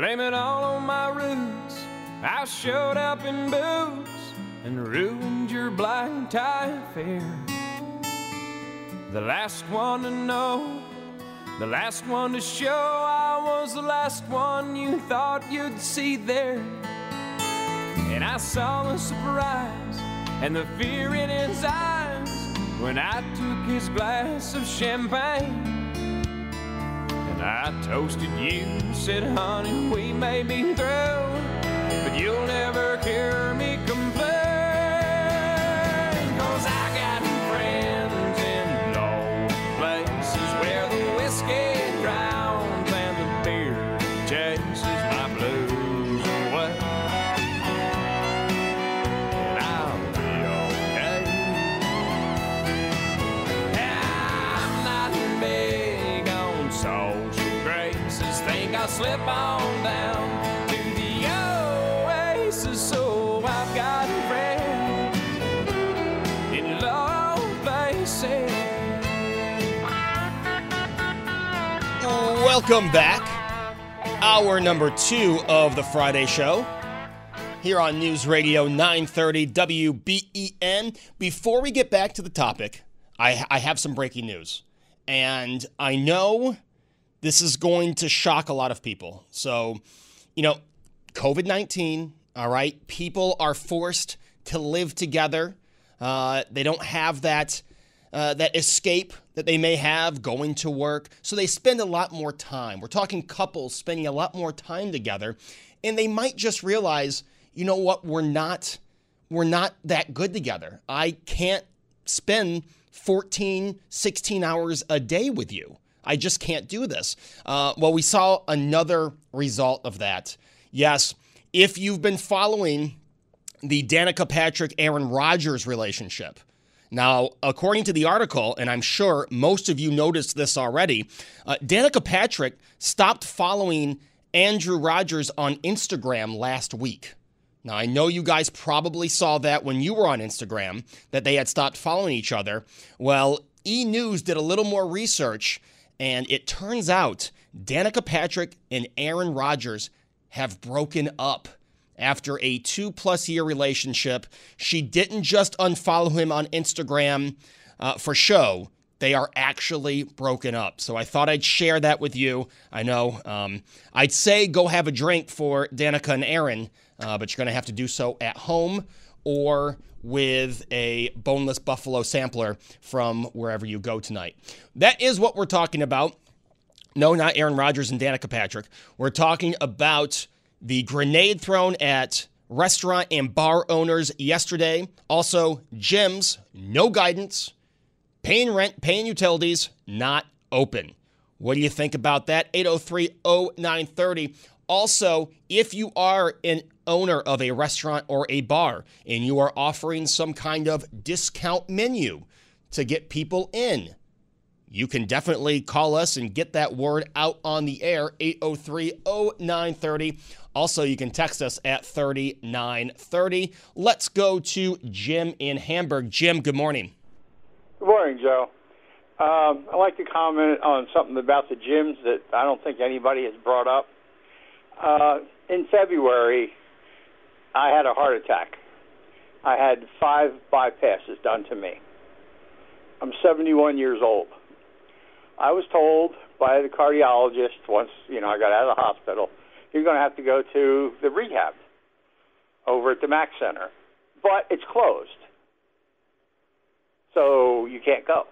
Blame it all on my roots. I showed up in boots and ruined your black tie affair. The last one to know, the last one to show. I was the last one you thought you'd see there. And I saw the surprise and the fear in his eyes when I took his glass of champagne. I toasted you, said, honey, we may be through, but you'll never hear Welcome back. Hour number two of the Friday Show here on News Radio 930 WBEN. Before we get back to the topic, I, I have some breaking news. And I know this is going to shock a lot of people. So, you know, COVID 19, all right, people are forced to live together. Uh, they don't have that. Uh, that escape that they may have going to work. So they spend a lot more time. We're talking couples spending a lot more time together, and they might just realize, you know what, we're not we're not that good together. I can't spend 14, 16 hours a day with you. I just can't do this. Uh, well, we saw another result of that. Yes, if you've been following the Danica Patrick Aaron Rodgers relationship, now, according to the article, and I'm sure most of you noticed this already, uh, Danica Patrick stopped following Andrew Rogers on Instagram last week. Now, I know you guys probably saw that when you were on Instagram, that they had stopped following each other. Well, E News did a little more research, and it turns out Danica Patrick and Aaron Rodgers have broken up after a two plus year relationship. She didn't just unfollow him on Instagram uh, for show. They are actually broken up. So I thought I'd share that with you. I know um, I'd say go have a drink for Danica and Aaron, uh, but you're going to have to do so at home or with a boneless buffalo sampler from wherever you go tonight. That is what we're talking about. No, not Aaron Rodgers and Danica Patrick. We're talking about the grenade thrown at restaurant and bar owners yesterday. Also, gyms, no guidance, paying rent, paying utilities, not open. What do you think about that? 803 0930. Also, if you are an owner of a restaurant or a bar and you are offering some kind of discount menu to get people in, you can definitely call us and get that word out on the air 803 0930 also you can text us at 3930 let's go to jim in hamburg jim good morning Good morning, Joe. Um, I'd like to comment on something about the gyms that I don't think anybody has brought up. Uh, in February, I had a heart attack. I had five bypasses done to me. I'm 71 years old. I was told by the cardiologist once, you know, I got out of the hospital, you're going to have to go to the rehab over at the Mac Center. But it's closed. So you can't go.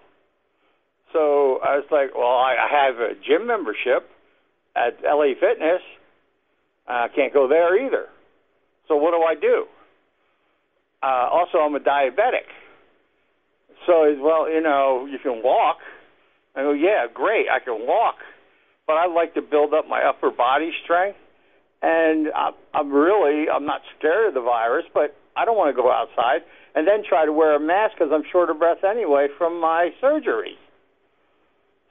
So I was like, well, I have a gym membership at LA Fitness. I can't go there either. So what do I do? Uh, also, I'm a diabetic. So, well, you know, you can walk. I go, yeah, great, I can walk, but I'd like to build up my upper body strength. And I'm, really, I'm not scared of the virus, but I don't want to go outside and then try to wear a mask because I'm short of breath anyway from my surgery.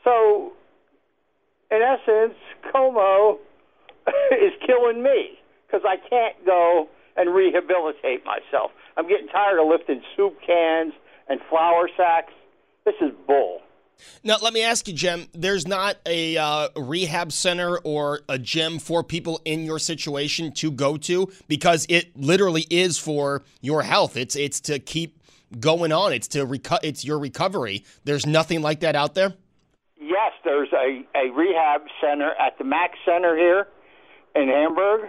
So, in essence, Cuomo is killing me because I can't go and rehabilitate myself. I'm getting tired of lifting soup cans and flour sacks. This is bull. Now, let me ask you, Jim. There's not a uh, rehab center or a gym for people in your situation to go to because it literally is for your health. It's it's to keep going on. It's to reco- It's your recovery. There's nothing like that out there. Yes, there's a, a rehab center at the Max Center here in Hamburg.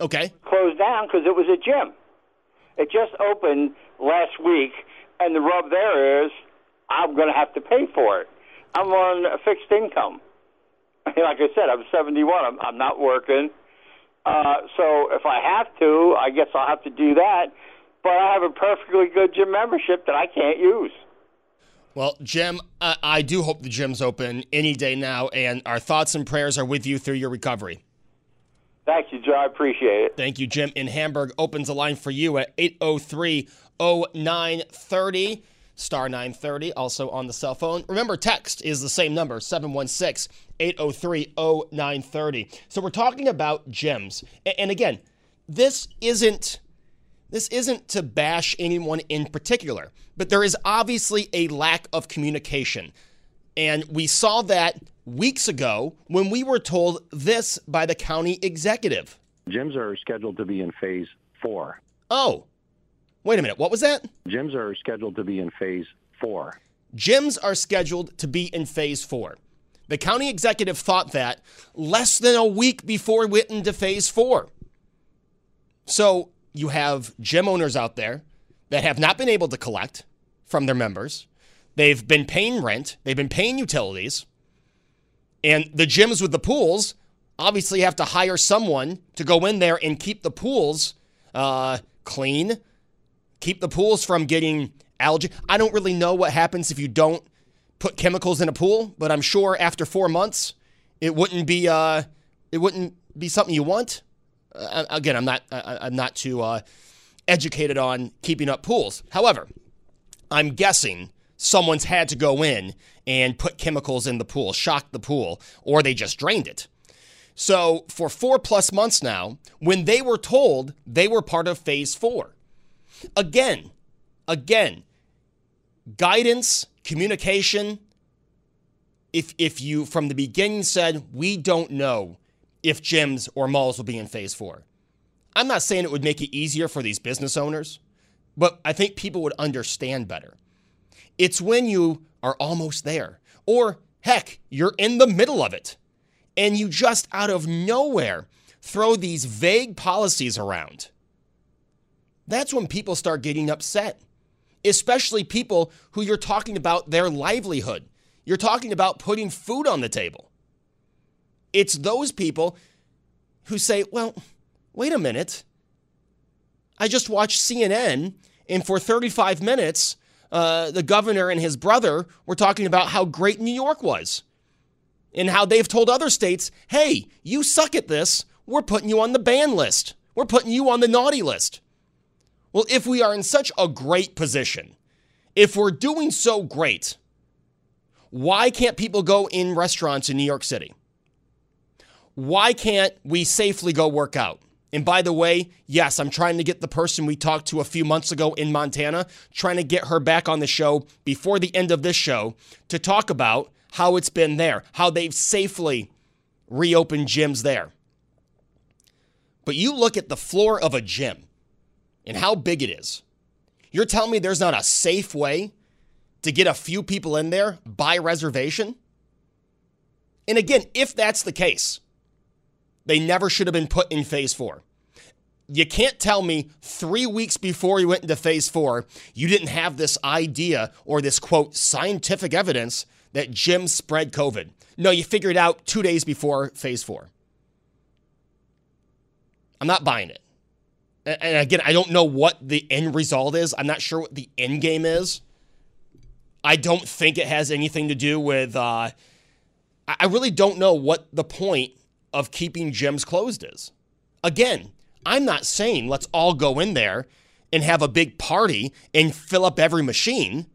Okay. Closed down because it was a gym. It just opened last week, and the rub there is I'm going to have to pay for it. I'm on a fixed income. Like I said, I'm 71. I'm, I'm not working. Uh, so if I have to, I guess I'll have to do that. But I have a perfectly good gym membership that I can't use. Well, Jim, uh, I do hope the gym's open any day now, and our thoughts and prayers are with you through your recovery. Thank you, Joe. I appreciate it. Thank you, Jim. In Hamburg opens a line for you at 803 0930 star 930, also on the cell phone. Remember, text is the same number, 716 803 0930. So we're talking about gems. And again, this isn't. This isn't to bash anyone in particular, but there is obviously a lack of communication. And we saw that weeks ago when we were told this by the county executive. Gyms are scheduled to be in phase four. Oh, Wait a minute, what was that? Gyms are scheduled to be in phase four. Gyms are scheduled to be in phase four. The county executive thought that less than a week before it went into phase four. So you have gym owners out there that have not been able to collect from their members. They've been paying rent, they've been paying utilities, and the gyms with the pools obviously have to hire someone to go in there and keep the pools uh, clean, keep the pools from getting algae. I don't really know what happens if you don't put chemicals in a pool, but I'm sure after four months, it wouldn't be uh, it wouldn't be something you want. Uh, again, I'm not I, am not too uh, educated on keeping up pools. However, I'm guessing someone's had to go in and put chemicals in the pool, shock the pool, or they just drained it. So for four plus months now, when they were told they were part of phase four, Again, again, guidance, communication. If, if you from the beginning said, we don't know if gyms or malls will be in phase four, I'm not saying it would make it easier for these business owners, but I think people would understand better. It's when you are almost there, or heck, you're in the middle of it, and you just out of nowhere throw these vague policies around that's when people start getting upset, especially people who you're talking about their livelihood. You're talking about putting food on the table. It's those people who say, well, wait a minute. I just watched CNN, and for 35 minutes, uh, the governor and his brother were talking about how great New York was and how they've told other states, hey, you suck at this. We're putting you on the ban list. We're putting you on the naughty list. Well, if we are in such a great position, if we're doing so great, why can't people go in restaurants in New York City? Why can't we safely go work out? And by the way, yes, I'm trying to get the person we talked to a few months ago in Montana, trying to get her back on the show before the end of this show to talk about how it's been there, how they've safely reopened gyms there. But you look at the floor of a gym and how big it is. You're telling me there's not a safe way to get a few people in there by reservation? And again, if that's the case, they never should have been put in phase four. You can't tell me three weeks before you went into phase four, you didn't have this idea or this quote scientific evidence that gym spread COVID. No, you figured it out two days before phase four. I'm not buying it. And again, I don't know what the end result is. I'm not sure what the end game is. I don't think it has anything to do with. Uh, I really don't know what the point of keeping gyms closed is. Again, I'm not saying let's all go in there and have a big party and fill up every machine,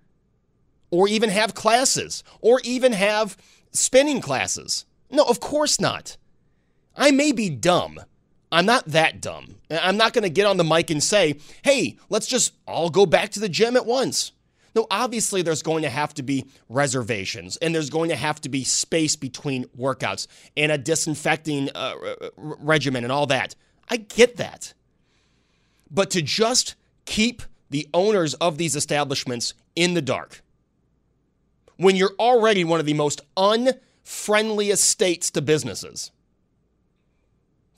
or even have classes, or even have spinning classes. No, of course not. I may be dumb. I'm not that dumb. I'm not going to get on the mic and say, hey, let's just all go back to the gym at once. No, obviously, there's going to have to be reservations and there's going to have to be space between workouts and a disinfecting uh, regimen and all that. I get that. But to just keep the owners of these establishments in the dark when you're already one of the most unfriendliest states to businesses,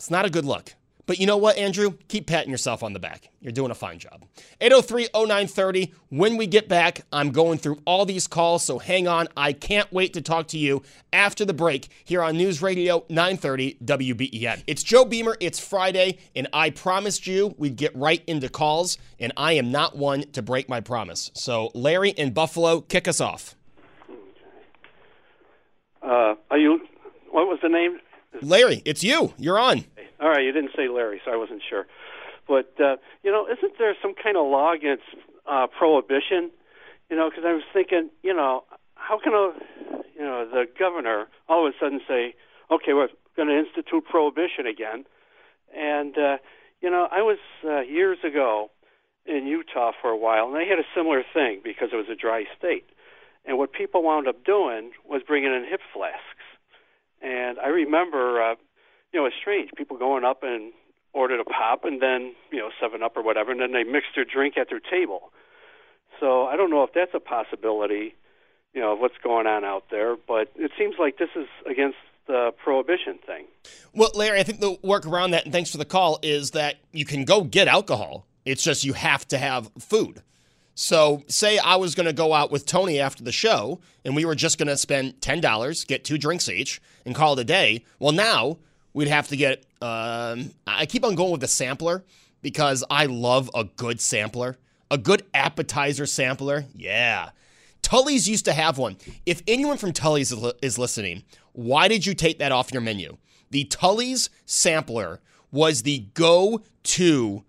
it's not a good look. But you know what, Andrew? Keep patting yourself on the back. You're doing a fine job. 803 0930. When we get back, I'm going through all these calls, so hang on. I can't wait to talk to you after the break here on News Radio 930 WBEN. It's Joe Beamer. It's Friday, and I promised you we'd get right into calls, and I am not one to break my promise. So, Larry in Buffalo, kick us off. Uh, are you, what was the name? Larry, it's you. You're on. All right, you didn't say Larry, so I wasn't sure. But uh, you know, isn't there some kind of law against uh, prohibition? You know, because I was thinking, you know, how can a, you know, the governor all of a sudden say, okay, we're going to institute prohibition again? And uh, you know, I was uh, years ago in Utah for a while, and they had a similar thing because it was a dry state. And what people wound up doing was bringing in hip flasks. And I remember uh, you know, it's strange. People going up and ordered a pop and then, you know, seven up or whatever, and then they mix their drink at their table. So I don't know if that's a possibility, you know, of what's going on out there, but it seems like this is against the prohibition thing. Well, Larry, I think the work around that, and thanks for the call, is that you can go get alcohol. It's just you have to have food. So, say I was going to go out with Tony after the show, and we were just going to spend $10, get two drinks each, and call it a day. Well, now we'd have to get. Um, I keep on going with the sampler because I love a good sampler, a good appetizer sampler. Yeah. Tully's used to have one. If anyone from Tully's is listening, why did you take that off your menu? The Tully's sampler was the go to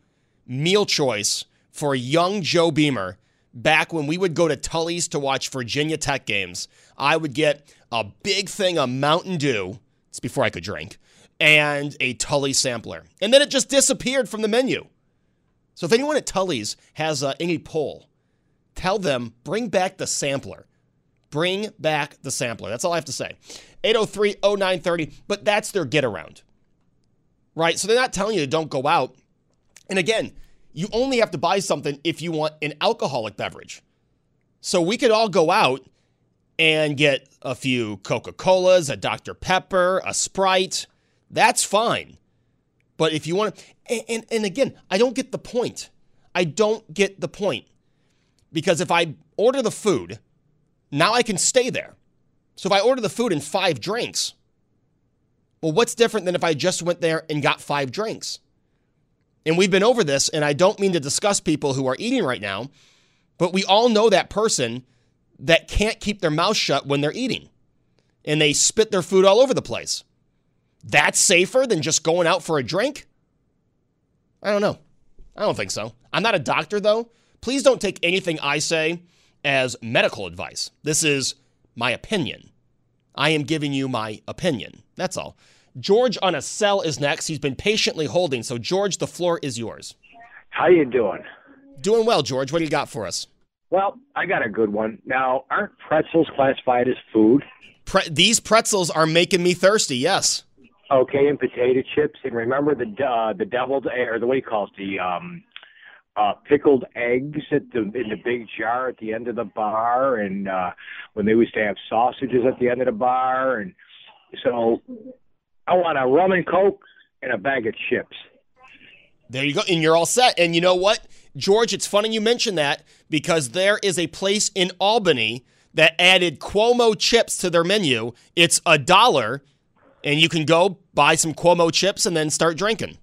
meal choice for young Joe Beamer back when we would go to Tully's to watch Virginia Tech games. I would get a big thing of Mountain Dew. It's before I could drink and a Tully sampler. And then it just disappeared from the menu. So if anyone at Tully's has uh, any pull, tell them bring back the sampler. Bring back the sampler. That's all I have to say. 803 0930, but that's their get around. Right? So they're not telling you to don't go out. And again, you only have to buy something if you want an alcoholic beverage. So we could all go out and get a few Coca Colas, a Dr. Pepper, a Sprite, that's fine. But if you want to, and, and, and again, I don't get the point. I don't get the point. Because if I order the food, now I can stay there. So if I order the food and five drinks, well, what's different than if I just went there and got five drinks? And we've been over this, and I don't mean to discuss people who are eating right now, but we all know that person that can't keep their mouth shut when they're eating and they spit their food all over the place. That's safer than just going out for a drink? I don't know. I don't think so. I'm not a doctor, though. Please don't take anything I say as medical advice. This is my opinion. I am giving you my opinion. That's all. George on a cell is next. He's been patiently holding. So, George, the floor is yours. How you doing? Doing well, George. What do you got for us? Well, I got a good one. Now, aren't pretzels classified as food? Pre- these pretzels are making me thirsty. Yes. Okay, and potato chips, and remember the uh, the deviled or the what do you call it the um, uh, pickled eggs at the in the big jar at the end of the bar, and uh, when they used to have sausages at the end of the bar, and so I want a rum and coke and a bag of chips. There you go, and you're all set. And you know what, George? It's funny you mentioned that because there is a place in Albany that added Cuomo chips to their menu. It's a dollar, and you can go buy some Cuomo chips and then start drinking.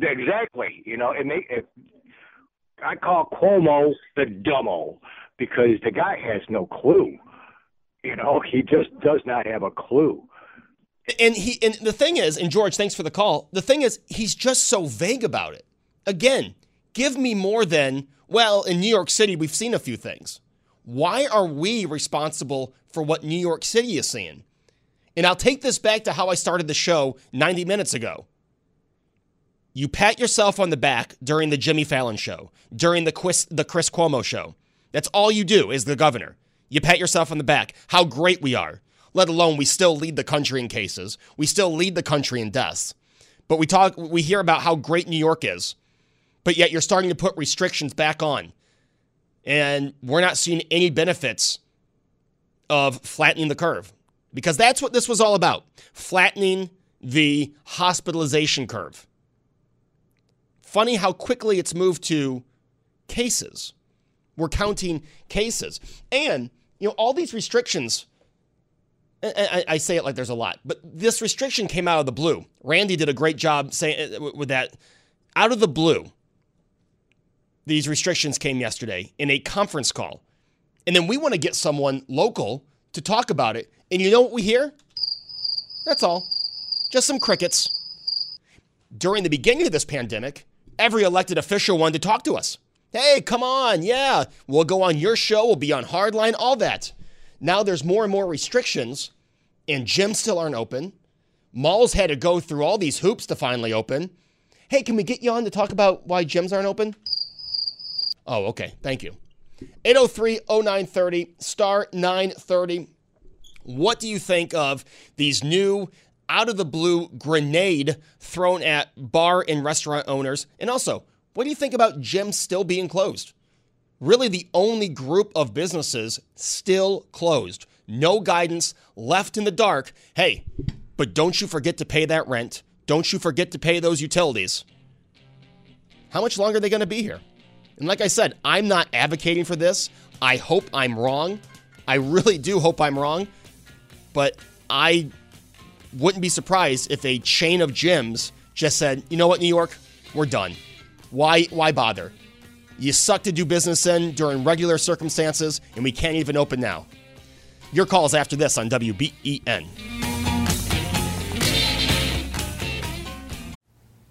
Exactly. You know, and they. If, I call Cuomo the dumbo because the guy has no clue. You know, he just does not have a clue. And he and the thing is, and George, thanks for the call. The thing is, he's just so vague about it. Again, give me more than well, in New York City, we've seen a few things. Why are we responsible for what New York City is seeing? And I'll take this back to how I started the show 90 minutes ago. You pat yourself on the back during the Jimmy Fallon show, during the Chris, the Chris Cuomo show. That's all you do is the governor. You pat yourself on the back. How great we are. Let alone we still lead the country in cases. We still lead the country in deaths. But we talk we hear about how great New York is. But yet you're starting to put restrictions back on. And we're not seeing any benefits of flattening the curve. Because that's what this was all about. Flattening the hospitalization curve. Funny how quickly it's moved to cases. We're counting cases. And, you know, all these restrictions, I, I, say it like there's a lot, but this restriction came out of the blue. Randy did a great job saying uh, with that. Out of the blue, these restrictions came yesterday in a conference call. And then we want to get someone local to talk about it. And you know what we hear? That's all. Just some crickets. During the beginning of this pandemic, every elected official wanted to talk to us. Hey, come on, yeah, we'll go on your show, we'll be on Hardline, all that. Now there's more and more restrictions, and gyms still aren't open. Malls had to go through all these hoops to finally open. Hey, can we get you on to talk about why gyms aren't open? Oh, okay. Thank you. 803 0930, star 930. What do you think of these new out of the blue grenade thrown at bar and restaurant owners? And also, what do you think about gyms still being closed? Really, the only group of businesses still closed. No guidance, left in the dark. Hey, but don't you forget to pay that rent. Don't you forget to pay those utilities. How much longer are they going to be here? And like I said, I'm not advocating for this. I hope I'm wrong. I really do hope I'm wrong. But I wouldn't be surprised if a chain of gyms just said, you know what, New York, we're done. Why, why bother? You suck to do business in during regular circumstances, and we can't even open now. Your calls after this on WBEN.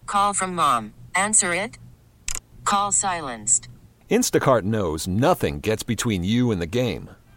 Call from mom. Answer it. Call silenced. Instacart knows nothing gets between you and the game.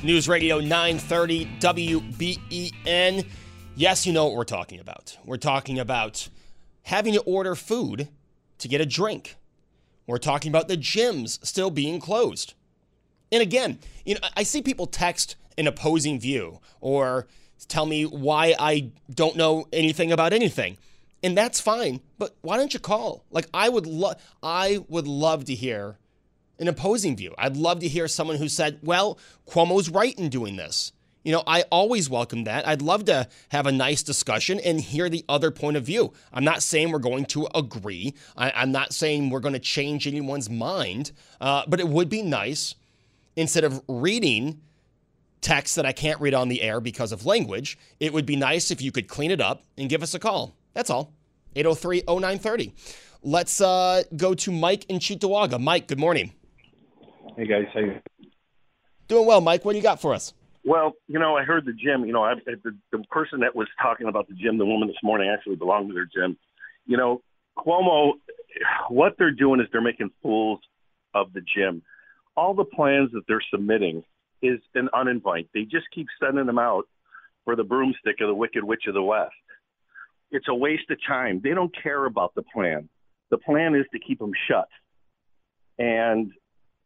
News Radio 930 WBEN. Yes, you know what we're talking about. We're talking about having to order food to get a drink. We're talking about the gyms still being closed. And again, you know, I see people text an opposing view or tell me why I don't know anything about anything. And that's fine, but why don't you call? Like I would love I would love to hear an opposing view. I'd love to hear someone who said, "Well, Cuomo's right in doing this." You know, I always welcome that. I'd love to have a nice discussion and hear the other point of view. I'm not saying we're going to agree. I, am not saying we're going to change anyone's mind, uh, but it would be nice instead of reading text that I can't read on the air because of language, it would be nice if you could clean it up and give us a call. That's all. 803 0930. Let's uh, go to Mike in Cheektowaga. Mike, good morning. Hey, guys. How you? Doing well, Mike. What do you got for us? Well, you know, I heard the gym. You know, I, the, the person that was talking about the gym, the woman this morning, actually belonged to their gym. You know, Cuomo, what they're doing is they're making fools of the gym. All the plans that they're submitting is an uninvite. They just keep sending them out for the broomstick of the Wicked Witch of the West. It's a waste of time. They don't care about the plan. The plan is to keep them shut. And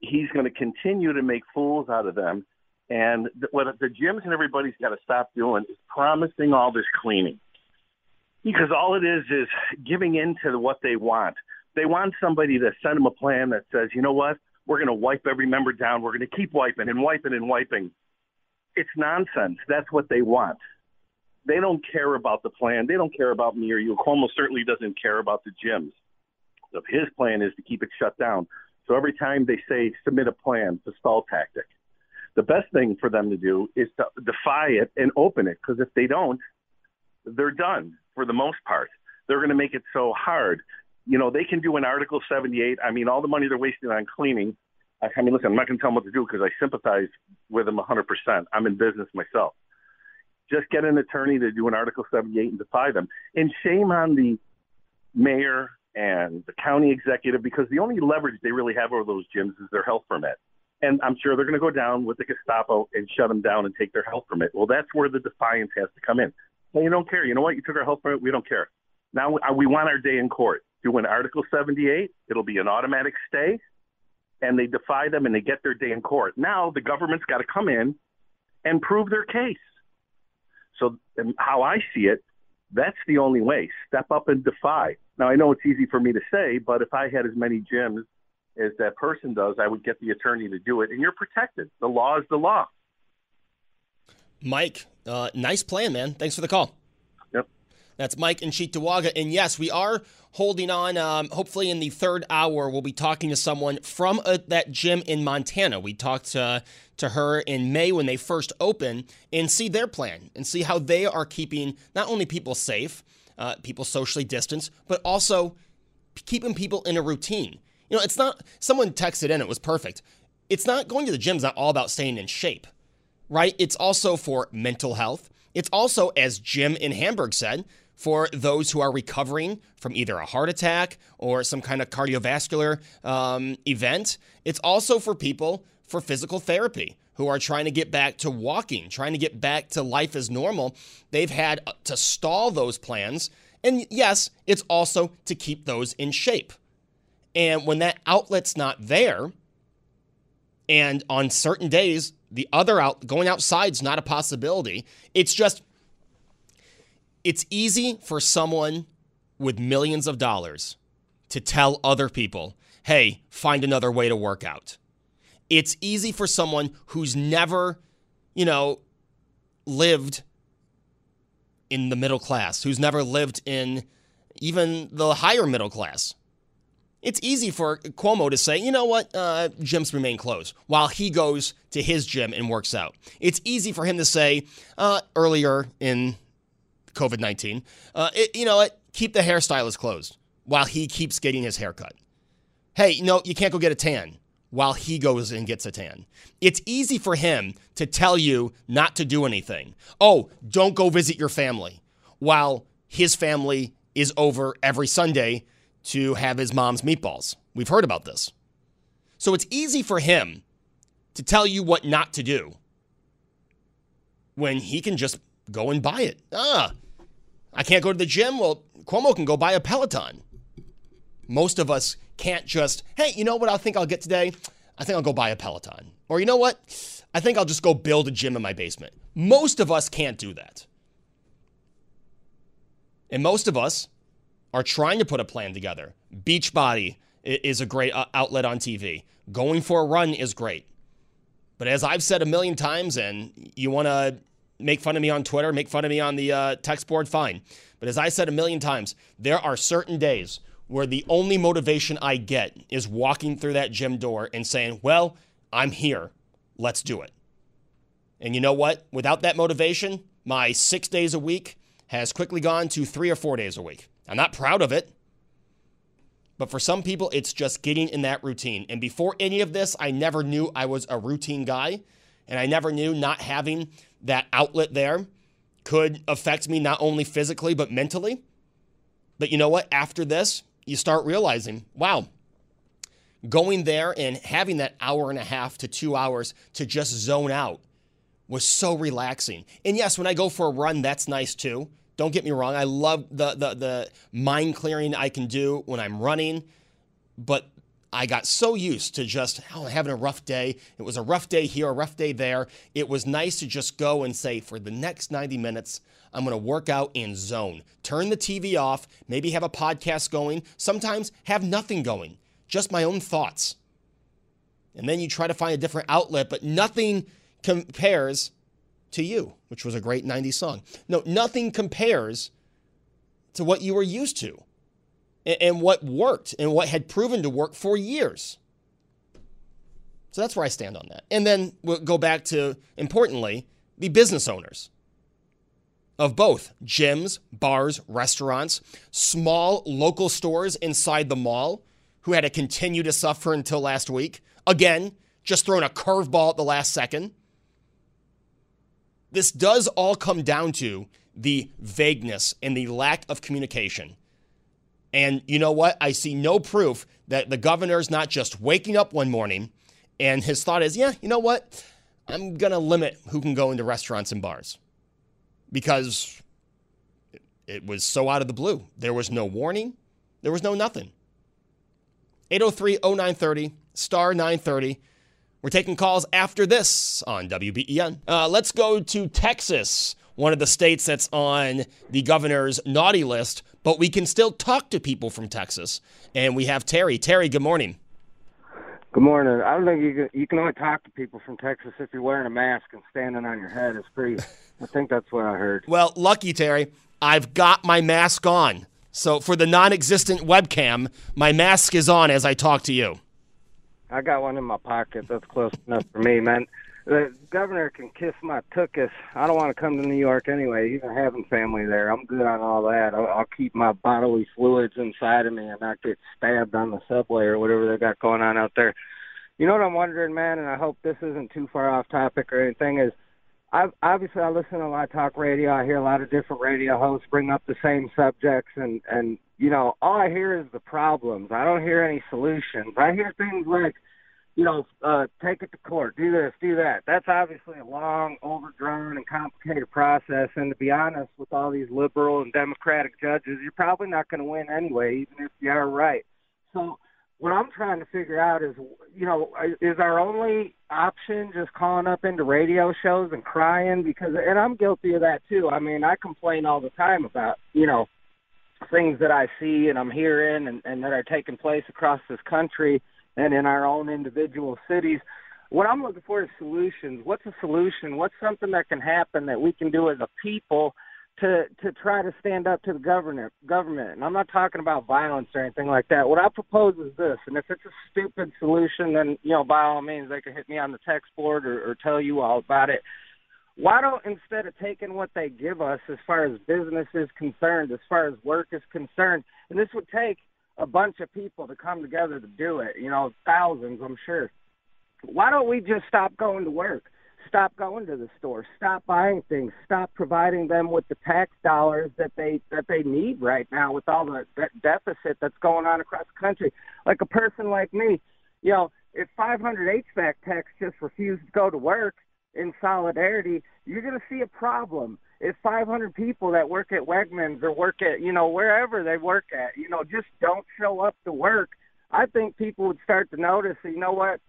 he's going to continue to make fools out of them and what the gyms and everybody's got to stop doing is promising all this cleaning. Because all it is is giving in to what they want. They want somebody to send them a plan that says, you know what, we're going to wipe every member down. We're going to keep wiping and wiping and wiping. It's nonsense. That's what they want. They don't care about the plan. They don't care about me or you. Cuomo certainly doesn't care about the gyms. So his plan is to keep it shut down. So every time they say submit a plan, it's a stall tactic the best thing for them to do is to defy it and open it because if they don't, they're done for the most part. They're going to make it so hard. You know, they can do an Article 78. I mean, all the money they're wasting on cleaning. I, I mean, listen, I'm not going to tell them what to do because I sympathize with them 100%. I'm in business myself. Just get an attorney to do an Article 78 and defy them. And shame on the mayor and the county executive because the only leverage they really have over those gyms is their health permit and I'm sure they're going to go down with the Gestapo and shut them down and take their health permit. Well, that's where the defiance has to come in. Well, you don't care. You know what? You took our health permit. We don't care. Now we uh, want our day in court. Do an Article 78. It'll be an automatic stay, and they defy them and they get their day in court. Now the government's got to come in and prove their case. So how I see it, that's the only way. Step up and defy. Now I know it's easy for me to say, but if I had as many gyms as that person does, I would get the attorney to do it, and you're protected. The law is the law. Mike, uh, nice plan, man. Thanks for the call. Yep. That's Mike and Cheektowaga. And yes, we are holding on. Um, hopefully, in the third hour, we'll be talking to someone from a, uh, that gym in Montana. We talked to, to her in May when they first opened and see their plan and see how they are keeping not only people safe, uh, people socially distanced, but also keeping people in a routine. You know, it's not, someone texted in, it was perfect. It's not going to the gym's not all about staying in shape, right? It's also for mental health. It's also, as Jim in Hamburg said, for those who are recovering from either a heart attack or some kind of cardiovascular um, event. It's also for people for physical therapy who are trying to get back to walking, trying to get back to life as normal. They've had uh, to stall those plans. And yes, it's also to keep those in shape. And when that outlet's not there, and on certain days, the other out going outside's not a possibility. It's just it's easy for someone with millions of dollars to tell other people hey, find another way to work out. It's easy for someone who's never, you know, lived in the middle class, who's never lived in even the higher middle class. It's easy for Cuomo to say, you know what, uh, gyms remain closed while he goes to his gym and works out. It's easy for him to say uh, earlier in COVID 19, uh, you know what, keep the hairstylist closed while he keeps getting his haircut. Hey, no, you can't go get a tan while he goes and gets a tan. It's easy for him to tell you not to do anything. Oh, don't go visit your family while his family is over every Sunday to have his mom's meatballs. We've heard about this. So it's easy for him to tell you what not to do when he can just go and buy it. Ah, I can't go to the gym. Well, Cuomo can go buy a Peloton. Most of us can't just, hey, you know what I think I'll get today? I think I'll go buy a Peloton. Or you know what? I think I'll just go build a gym in my basement. Most of us can't do that. And most of us are trying to put a plan together. Beachbody is a great uh, outlet on TV. Going for a run is great. But as I've said a million times, and you want to make fun of me on Twitter, make fun of me on the uh, text board, fine. But as I said a million times, there are certain days where the only motivation I get is walking through that gym door and saying, Well, I'm here. Let's do it. And you know what? Without that motivation, my six days a week has quickly gone to three or four days a week. I'm not proud of it. But for some people, it's just getting in that routine. And before any of this, I never knew I was a routine guy. And I never knew not having that outlet there could affect me not only physically, but mentally. But you know what? After this, you start realizing, wow, going there and having that hour and a half to two hours to just zone out was so relaxing. And yes, when I go for a run, that's nice too. Don't get me wrong. I love the, the, the mind clearing I can do when I'm running, but I got so used to just oh, having a rough day. It was a rough day here, a rough day there. It was nice to just go and say, for the next 90 minutes, I'm going to work out in zone. Turn the TV off, maybe have a podcast going, sometimes have nothing going, just my own thoughts. And then you try to find a different outlet, but nothing compares to you, which was a great 90s song. No, nothing compares to what you were used to and, what worked and what had proven to work for years. So that's where I stand on that. And then we'll go back to, importantly, the business owners of both gyms, bars, restaurants, small local stores inside the mall who had to continue to suffer until last week. Again, just throwing a curveball at the last second. This does all come down to the vagueness and the lack of communication. And you know what? I see no proof that the governor's not just waking up one morning and his thought is, yeah, you know what? I'm going to limit who can go into restaurants and bars because it was so out of the blue. There was no warning, there was no nothing. 803 0930, star 930. We're taking calls after this on WBEN. Uh, let's go to Texas, one of the states that's on the governor's naughty list, but we can still talk to people from Texas. And we have Terry. Terry, good morning. Good morning. I don't think you can, you can only talk to people from Texas if you're wearing a mask and standing on your head. It's pretty. I think that's what I heard. Well, lucky Terry, I've got my mask on. So for the non-existent webcam, my mask is on as I talk to you. I got one in my pocket. That's close enough for me, man. The governor can kiss my tuchus. I don't want to come to New York anyway. Even having family there, I'm good on all that. I'll, I'll keep my bodily fluids inside of me and not get stabbed on the subway or whatever they got going on out there. You know what I'm wondering, man, and I hope this isn't too far off topic or anything. Is I've, obviously I listen to a lot of talk radio. I hear a lot of different radio hosts bring up the same subjects, and and you know all I hear is the problems. I don't hear any solutions. I hear things like, you know, uh, take it to court, do this, do that. That's obviously a long, overdrawn, and complicated process. And to be honest, with all these liberal and democratic judges, you're probably not going to win anyway, even if you are right. So what I'm trying to figure out is, you know, is our only option just calling up into radio shows and crying because, and I'm guilty of that too. I mean, I complain all the time about, you know, things that I see and I'm hearing and, and that are taking place across this country and in our own individual cities. What I'm looking for is solutions. What's a solution? What's something that can happen that we can do as a people to to try to stand up to the government government? And I'm not talking about violence or anything like that. What I propose is this, and if it's a stupid solution, then you know by all means they can hit me on the text board or, or tell you all about it why don't instead of taking what they give us as far as business is concerned, as far as work is concerned, and this would take a bunch of people to come together to do it, you know, thousands, I'm sure. Why don't we just stop going to work? Stop going to the store. Stop buying things. Stop providing them with the tax dollars that they that they need right now with all the that deficit that's going on across the country. Like a person like me, you know, if 500 HVAC techs just refuse to go to work, in solidarity, you're going to see a problem. If 500 people that work at Wegmans or work at, you know, wherever they work at, you know, just don't show up to work, I think people would start to notice, you know what,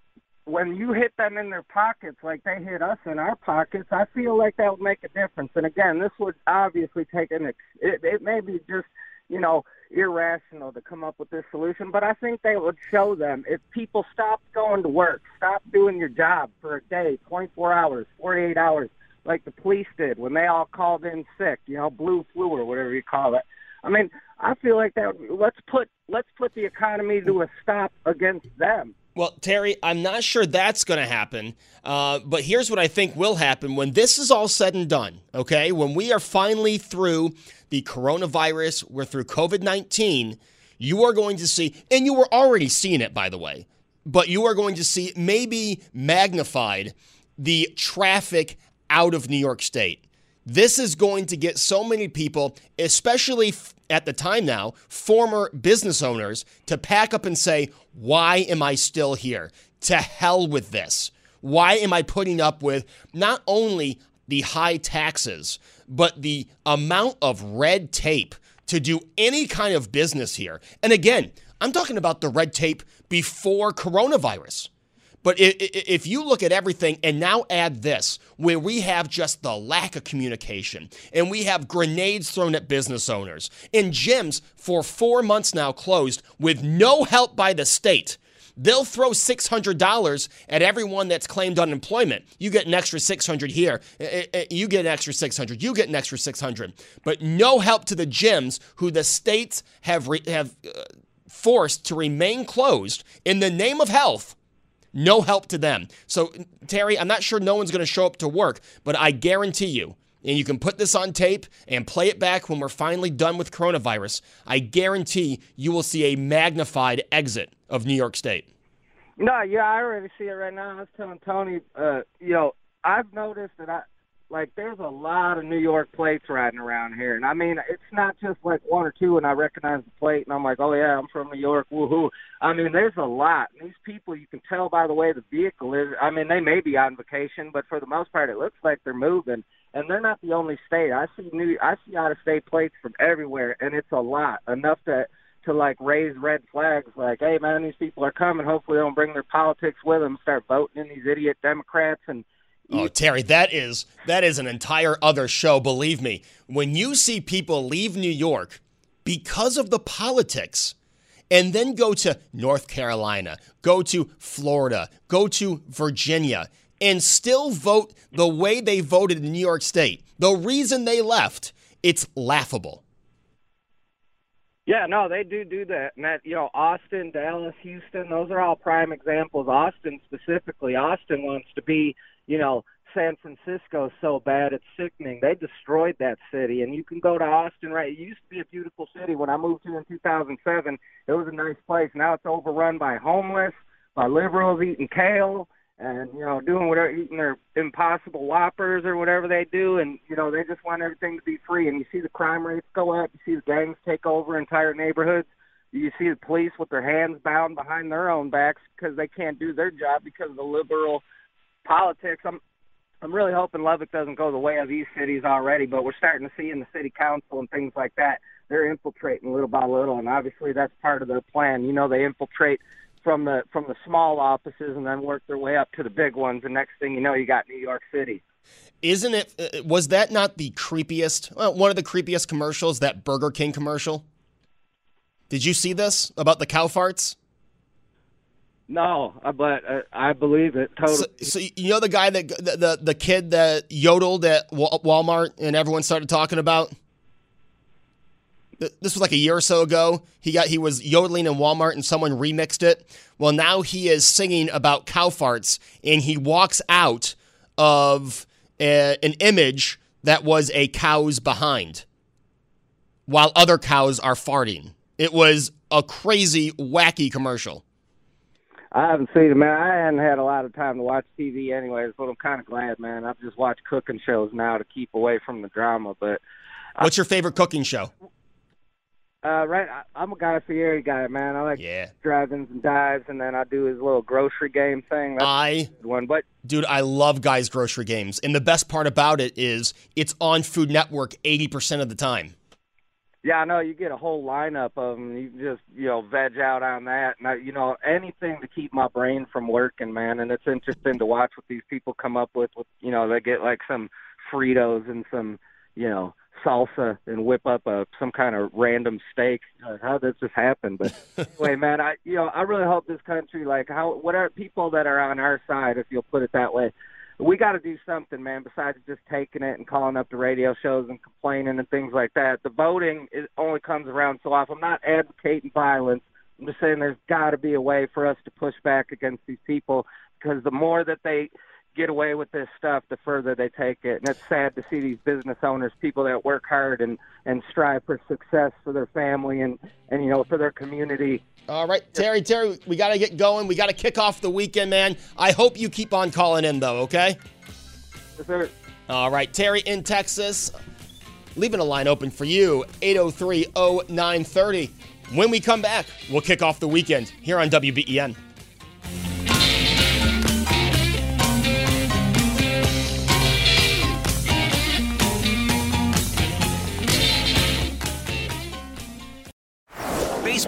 when you hit them in their pockets like they hit us in our pockets, I feel like that would make a difference. And again, this would obviously take an, it, it may be just, you know, irrational to come up with this solution, but I think they would show them if people stopped going to work, stop doing your job for a day, 24 hours, 48 hours, like the police did when they all called in sick, you know, blue flu or whatever you call it. I mean, I feel like that. Let's put let's put the economy to a stop against them. Well, Terry, I'm not sure that's going to happen, uh, but here's what I think will happen when this is all said and done, okay? When we are finally through the coronavirus, we're through COVID 19, you are going to see, and you were already seeing it, by the way, but you are going to see maybe magnified the traffic out of New York State. This is going to get so many people, especially at the time now, former business owners, to pack up and say, Why am I still here? To hell with this. Why am I putting up with not only the high taxes, but the amount of red tape to do any kind of business here? And again, I'm talking about the red tape before coronavirus. But if you look at everything and now add this, where we have just the lack of communication and we have grenades thrown at business owners and gyms for four months now closed with no help by the state. They'll throw $600 at everyone that's claimed unemployment. You get an extra 600 here. Eh, eh, eh, you get an extra 600. You get an extra 600. But no help to the gyms who the states have re- have uh, forced to remain closed in the name of health no help to them. So, Terry, I'm not sure no one's going to show up to work, but I guarantee you, and you can put this on tape and play it back when we're finally done with coronavirus, I guarantee you will see a magnified exit of New York State. No, yeah, I already see it right now. I was telling Tony, uh, you know, I've noticed that I like there's a lot of New York plates riding around here, and I mean it's not just like one or two, and I recognize the plate, and I'm like, oh yeah, I'm from New York, woohoo. I mean, there's a lot. And these people, you can tell by the way the vehicle is. I mean, they may be on vacation, but for the most part, it looks like they're moving. And they're not the only state. I see new, I see out of state plates from everywhere, and it's a lot, enough to to like raise red flags like hey man these people are coming hopefully they don't bring their politics with them start voting in these idiot democrats and Oh, Terry, that is that is an entire other show, believe me. When you see people leave New York because of the politics and then go to North Carolina, go to Florida, go to Virginia and still vote the way they voted in New York State. The reason they left, it's laughable. Yeah, no, they do do that. And that, you know, Austin, Dallas, Houston, those are all prime examples. Austin specifically, Austin wants to be you know, San Francisco so bad it's sickening. They destroyed that city, and you can go to Austin. Right, it used to be a beautiful city. When I moved here in 2007, it was a nice place. Now it's overrun by homeless, by liberals eating kale, and you know, doing whatever, eating their impossible whoppers or whatever they do, and you know, they just want everything to be free. And you see the crime rates go up. You see the gangs take over entire neighborhoods. You see the police with their hands bound behind their own backs because they can't do their job because of the liberal politics. I'm I'm really hoping Lubbock doesn't go the way of these cities already, but we're starting to see in the city council and things like that, they're infiltrating little by little, and obviously that's part of their plan. You know, they infiltrate from the from the small offices and then work their way up to the big ones. And next thing you know, you got New York City. Isn't it? Uh, was that not the creepiest? Well, one of the creepiest commercials? That Burger King commercial. Did you see this about the cow farts? No, uh, but uh, I believe it totally. So, so you know the guy that the, the the kid that yodeled at Walmart and everyone started talking about. This was like a year or so ago. He got he was yodeling in Walmart and someone remixed it. Well, now he is singing about cow farts and he walks out of a, an image that was a cow's behind while other cows are farting. It was a crazy, wacky commercial. I haven't seen it, man. I hadn't had a lot of time to watch TV anyways, but I'm kind of glad, man. I've just watched cooking shows now to keep away from the drama. But what's your favorite cooking show? Uh, right, I, am a Guy Fieri guy, man. I like yeah. drive-ins and dives, and then I do his little grocery game thing. That's I one, but dude, I love Guy's grocery games, and the best part about it is it's on Food Network 80% of the time. Yeah, I know you get a whole lineup of them. You just you know veg out on that, and I, you know anything to keep my brain from working, man. And it's interesting to watch what these people come up with. With you know they get like some Fritos and some you know salsa and whip up a some kind of random steak. How does this happen? But anyway, man, I you know I really hope this country like how what are people that are on our side, if you'll put it that way we got to do something, man. Besides just taking it and calling up the radio shows and complaining and things like that. The voting it only comes around so often. I'm not advocating violence. I'm just saying there's got to be a way for us to push back against these people because the more that they get away with this stuff, the further they take it. And it's sad to see these business owners, people that work hard and and strive for success for their family and and you know for their community. All right, Terry, Terry, we got to get going. We got to kick off the weekend, man. I hope you keep on calling in though, okay? Yes, sir. All right, Terry in Texas, leaving a line open for you 803 0930. When we come back, we'll kick off the weekend here on WBEN.